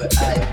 I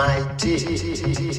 my dear.